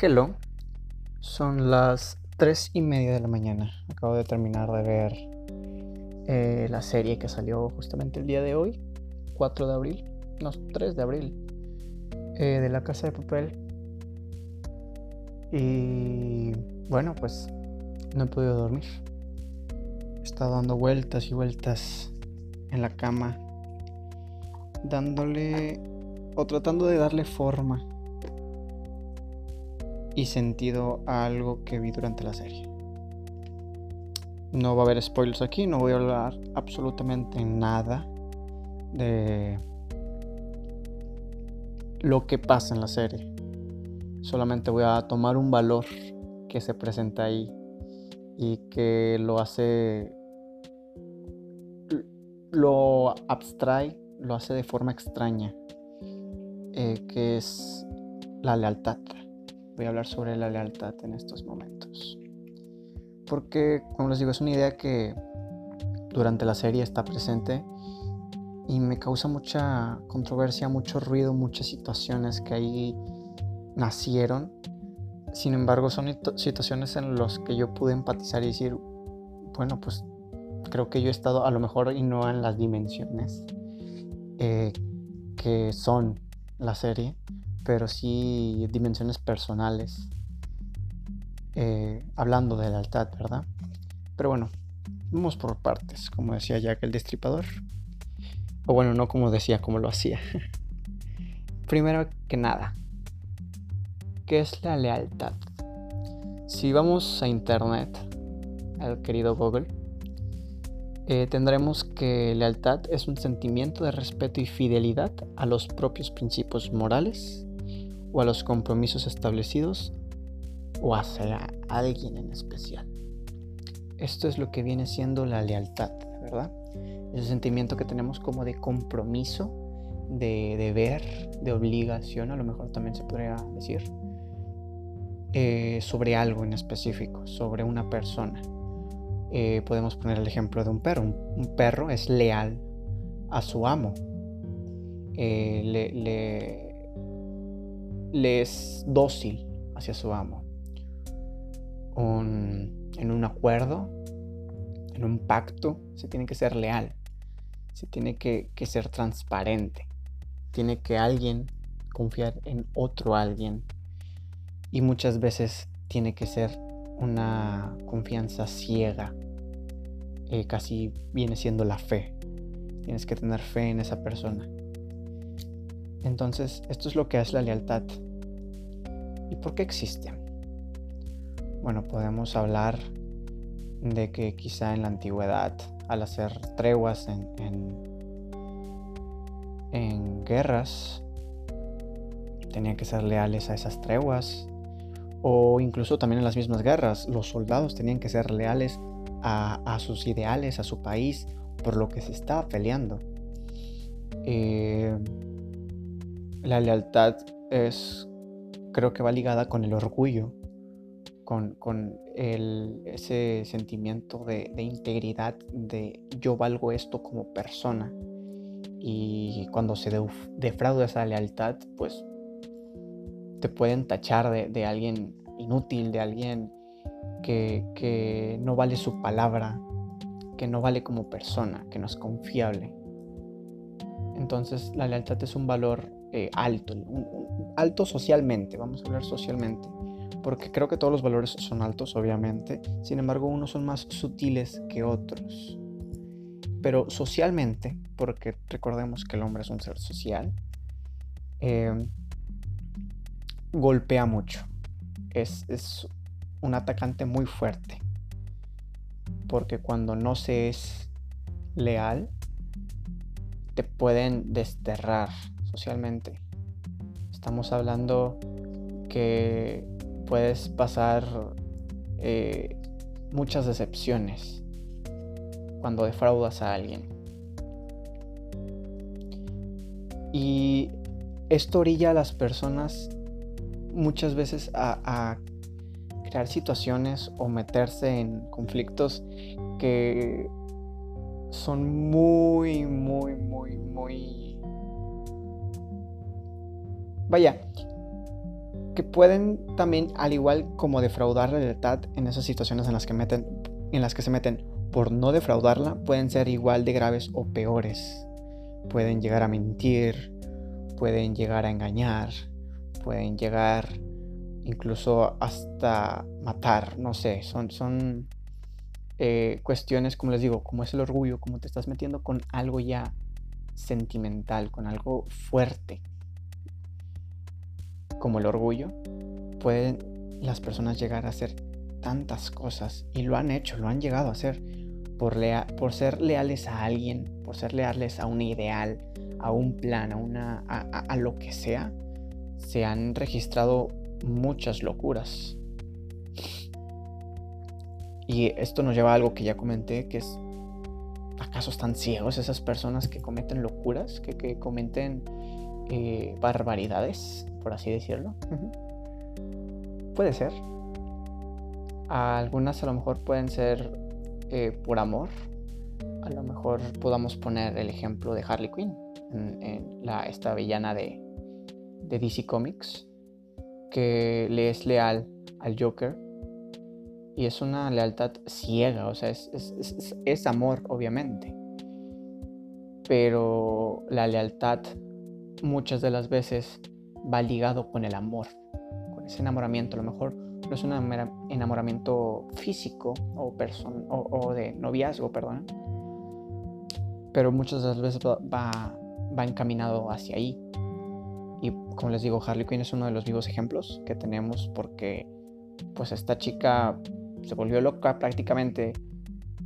Hello, son las 3 y media de la mañana. Acabo de terminar de ver eh, la serie que salió justamente el día de hoy, 4 de abril, no, 3 de abril, eh, de la Casa de Papel. Y bueno, pues no he podido dormir. He estado dando vueltas y vueltas en la cama, dándole o tratando de darle forma y sentido a algo que vi durante la serie. No va a haber spoilers aquí, no voy a hablar absolutamente nada de lo que pasa en la serie. Solamente voy a tomar un valor que se presenta ahí y que lo hace, lo abstrae, lo hace de forma extraña, eh, que es la lealtad voy a hablar sobre la lealtad en estos momentos. Porque, como les digo, es una idea que durante la serie está presente y me causa mucha controversia, mucho ruido, muchas situaciones que ahí nacieron. Sin embargo, son situaciones en las que yo pude empatizar y decir, bueno, pues creo que yo he estado a lo mejor y no en las dimensiones eh, que son la serie, pero sí dimensiones personales, eh, hablando de lealtad, ¿verdad? Pero bueno, vamos por partes, como decía Jack el Destripador. O bueno, no como decía, como lo hacía. Primero que nada, ¿qué es la lealtad? Si vamos a internet, al querido Google, eh, tendremos que lealtad es un sentimiento de respeto y fidelidad a los propios principios morales o a los compromisos establecidos o hacia alguien en especial. Esto es lo que viene siendo la lealtad, ¿verdad? Ese sentimiento que tenemos como de compromiso, de deber, de obligación, a lo mejor también se podría decir, eh, sobre algo en específico, sobre una persona. Eh, podemos poner el ejemplo de un perro. Un, perro es leal a su amo. Eh, le es dócil hacia su amo. en un acuerdo, en un pacto, se tiene que ser leal, se tiene que, ser transparente, tiene que alguien confiar en otro alguien y muchas veces tiene que ser una confianza ciega, eh, casi viene siendo la fe. Tienes que tener fe en esa persona. Entonces, esto es lo que es la lealtad. ¿Y por qué existe? Bueno, podemos hablar de que quizá en la antigüedad, al hacer treguas en, en, guerras, tenían que ser leales a esas treguas. O incluso también en las mismas guerras, los soldados tenían que ser leales a, sus ideales, a su país, por lo que se estaba peleando. Eh, la lealtad es, creo que va ligada con el orgullo, con, ese sentimiento de, integridad, de yo valgo esto como persona. Y cuando se defrauda esa lealtad, pues te pueden tachar de, alguien inútil, de alguien que, que no vale su palabra, que no vale como persona, que no es confiable. Entonces la lealtad es un valor eh, alto, alto socialmente, vamos a hablar socialmente, porque creo que todos los valores son altos, obviamente, sin embargo unos son más sutiles que otros. Pero socialmente, porque recordemos que el hombre es un ser social, em, golpea mucho. Es, es un atacante muy fuerte. Porque cuando no se es leal, te pueden desterrar socialmente. Estamos hablando que puedes pasar eh, muchas decepciones cuando defraudas a alguien. Y esto orilla a las personas muchas veces a, a, crear situaciones o meterse en conflictos que son muy, muy, muy, muy Vaya, que pueden también, al igual como defraudar la lealtad en esas situaciones en las que, meten, en las que se meten por no defraudarla, pueden ser igual de graves o peores. Pueden llegar a mentir, pueden llegar a engañar, pueden llegar incluso hasta matar, no sé, son, son eh, cuestiones, como les digo, como es el orgullo, como te estás metiendo con algo ya sentimental, con algo fuerte, como el orgullo, pueden las personas llegar a hacer tantas cosas y lo han hecho, lo han llegado a hacer por, por ser leales a alguien, por ser leales a un ideal, a un plan, a, una, a lo que sea, se han registrado muchas locuras. Y esto nos lleva a algo que ya comenté, que es, ¿acaso están ciegos esas personas que cometen locuras, que, cometen eh, barbaridades, por así decirlo? Puede ser. Algunas a lo mejor pueden ser eh, por amor. A lo mejor podamos poner el ejemplo de Harley Quinn, en, la, esta villana de, de DC Comics, que le es leal al Joker y es una lealtad ciega, o sea, es, amor, obviamente. Pero la lealtad muchas de las veces va ligado con el amor, con ese enamoramiento. A lo mejor no es un enamoramiento físico o, o, de noviazgo, perdón. Pero muchas de las veces va, va encaminado hacia ahí. Y como les digo, Harley Quinn es uno de los vivos ejemplos que tenemos porque pues esta chica se volvió loca prácticamente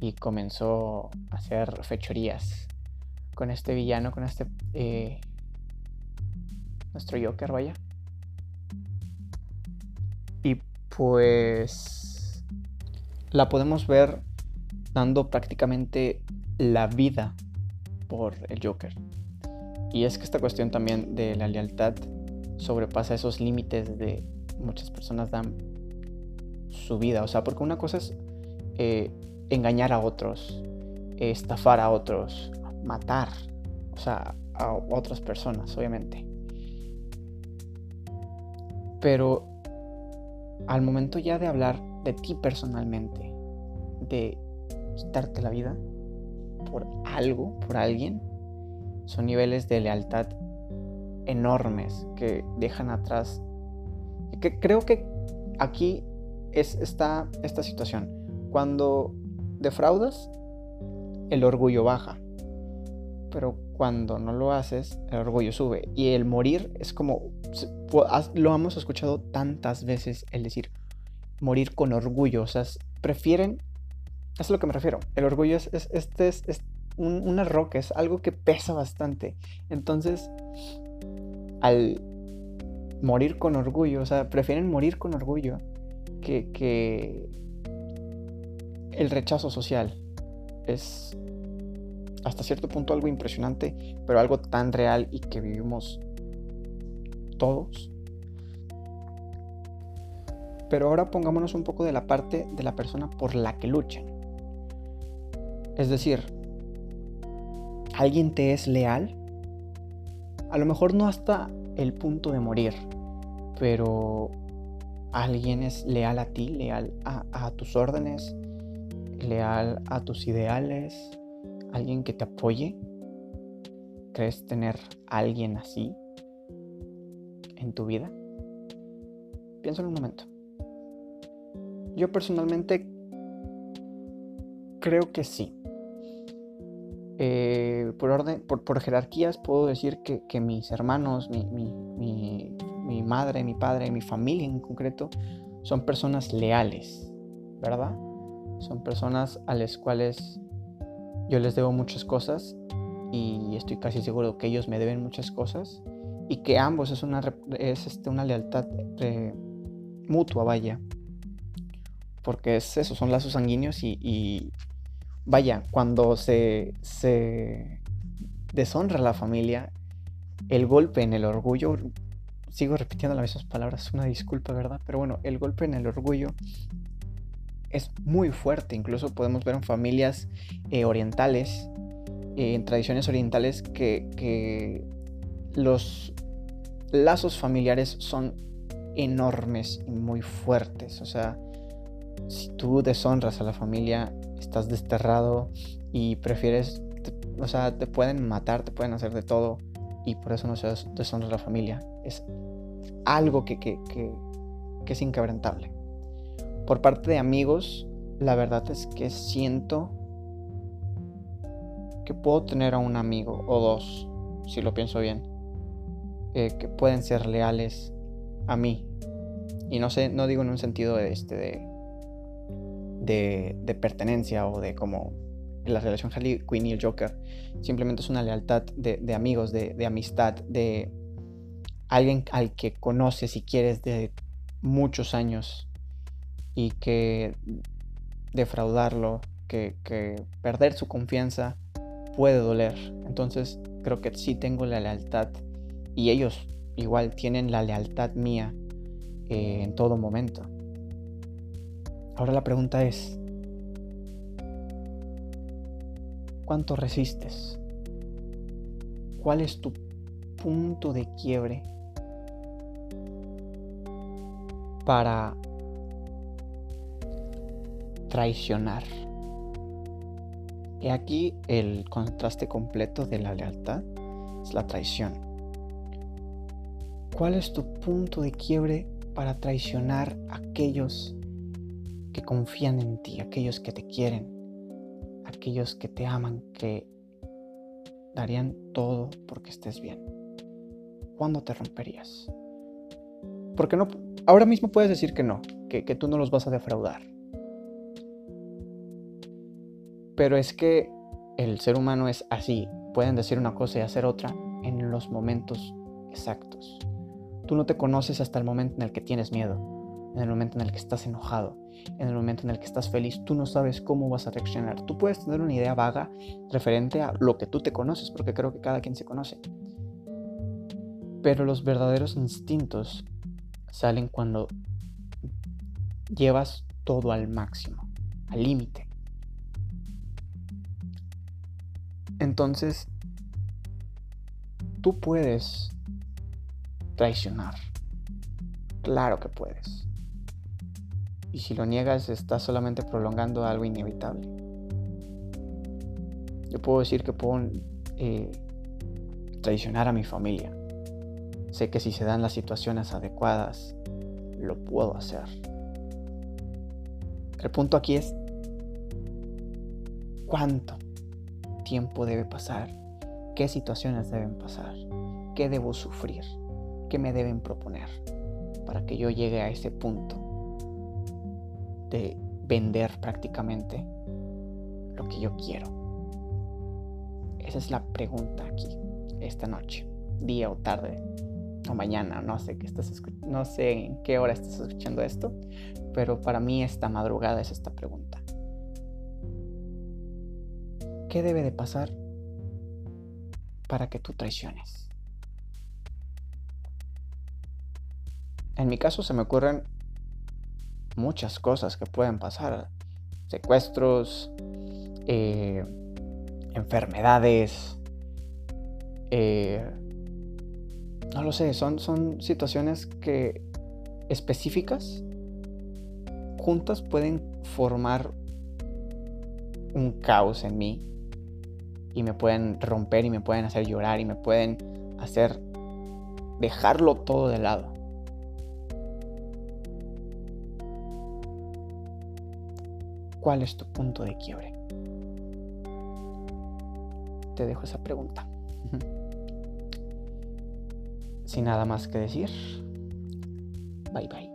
y comenzó a hacer fechorías con este villano, con este... Eh, nuestro Joker, vaya. Y pues la podemos ver dando prácticamente la vida por el Joker. Y es que esta cuestión también de la lealtad sobrepasa esos límites de muchas personas dan su vida. O sea, porque una cosa es eh, engañar a otros, estafar a otros, matar, o sea, a otras personas, obviamente. Pero al momento ya de hablar de ti personalmente, de quitarte la vida por algo, por alguien, son niveles de lealtad enormes que dejan atrás. Que creo que aquí es esta, esta situación. Cuando defraudas, el orgullo baja. Pero cuando no lo haces, el orgullo sube. Y el morir es como... Lo hemos escuchado tantas veces el decir morir con orgullo. O sea, prefieren... es a lo que me refiero. El orgullo es, este es, un, una roca, es algo que pesa bastante. Entonces, al morir con orgullo, o sea, prefieren morir con orgullo que, el rechazo social es hasta cierto punto algo impresionante, pero algo tan real y que vivimos todos. Pero ahora pongámonos un poco de la parte de la persona por la que luchan. Es decir, ¿alguien te es leal? A lo mejor no hasta el punto de morir, pero alguien es leal a ti, leal a, tus órdenes, leal a tus ideales, alguien que te apoye. ¿Crees tener alguien así en tu vida? Piensa en un momento. Yo personalmente creo que sí. Eh, por orden, por, jerarquías puedo decir que, mis hermanos, mi, mi madre, mi padre, mi familia en concreto, son personas leales, ¿verdad? Son personas a las cuales yo les debo muchas cosas y estoy casi seguro que ellos me deben muchas cosas y que ambos es una, es este, una lealtad eh, mutua, vaya. Porque es eso, son lazos sanguíneos y, y vaya, cuando se, se deshonra la familia, el golpe en el orgullo sigo repitiendo las mismas palabras, una disculpa, ¿verdad? Pero bueno, el golpe en el orgullo es muy fuerte. Incluso podemos ver en familias eh, orientales, eh, en tradiciones orientales, que, que, los lazos familiares son enormes y muy fuertes. O sea, si tú deshonras a la familia, estás desterrado y prefieres, o sea, te pueden matar, te pueden hacer de todo y por eso no se deshonra a la familia. Es algo que, que, que es inquebrantable. Por parte de amigos, la verdad es que siento que puedo tener a un amigo o dos, si lo pienso bien, eh, que pueden ser leales a mí. Y no sé, no digo en un sentido de, este, de, de, pertenencia o de como la relación Harley Quinn y el Joker. Simplemente es una lealtad de, amigos, de, de, amistad, de alguien al que conoces y quieres de muchos años y que defraudarlo, que, que perder su confianza puede doler. Entonces creo que sí tengo la lealtad y ellos igual tienen la lealtad mía eh, en todo momento. Ahora la pregunta es, ¿cuánto resistes? ¿Cuál es tu punto de quiebre para traicionar? He aquí el contraste completo de la lealtad, es la traición. ¿Cuál es tu punto de quiebre para traicionar a aquellos que confían en ti, aquellos que te quieren, aquellos que te aman, que darían todo porque estés bien? ¿Cuándo te romperías? Porque no, ahora mismo puedes decir que no, que, que tú no los vas a defraudar Pero es que el ser humano es así. Pueden decir una cosa y hacer otra en los momentos exactos. Tú no te conoces hasta el momento en el que tienes miedo, en el momento en el que estás enojado, en el momento en el que estás feliz. Tú no sabes cómo vas a reaccionar. Tú puedes tener una idea vaga referente a lo que tú te conoces, porque creo que cada quien se conoce. Pero los verdaderos instintos salen cuando llevas todo al máximo, al límite. Entonces, tú puedes traicionar. Claro que puedes. Y si lo niegas, estás solamente prolongando algo inevitable. Yo puedo decir que puedo eh, traicionar a mi familia. Sé que si se dan las situaciones adecuadas, lo puedo hacer. El punto aquí es cuánto tiempo debe pasar, qué situaciones deben pasar, qué debo sufrir, qué me deben proponer para que yo llegue a ese punto de vender prácticamente lo que yo quiero. Esa es la pregunta aquí, esta noche, día o tarde o mañana, no sé no sé en qué hora estás escuchando esto, pero para mí esta madrugada es esta pregunta. ¿Qué debe de pasar para que tú traiciones? En mi caso se me ocurren muchas cosas que pueden pasar. Secuestros, eh, enfermedades, eh, no lo sé, son, son situaciones que específicas juntas pueden formar un caos en mí y me pueden romper y me pueden hacer llorar y me pueden hacer dejarlo todo de lado. ¿Cuál es tu punto de quiebre? Te dejo esa pregunta. Sin nada más que decir, bye bye.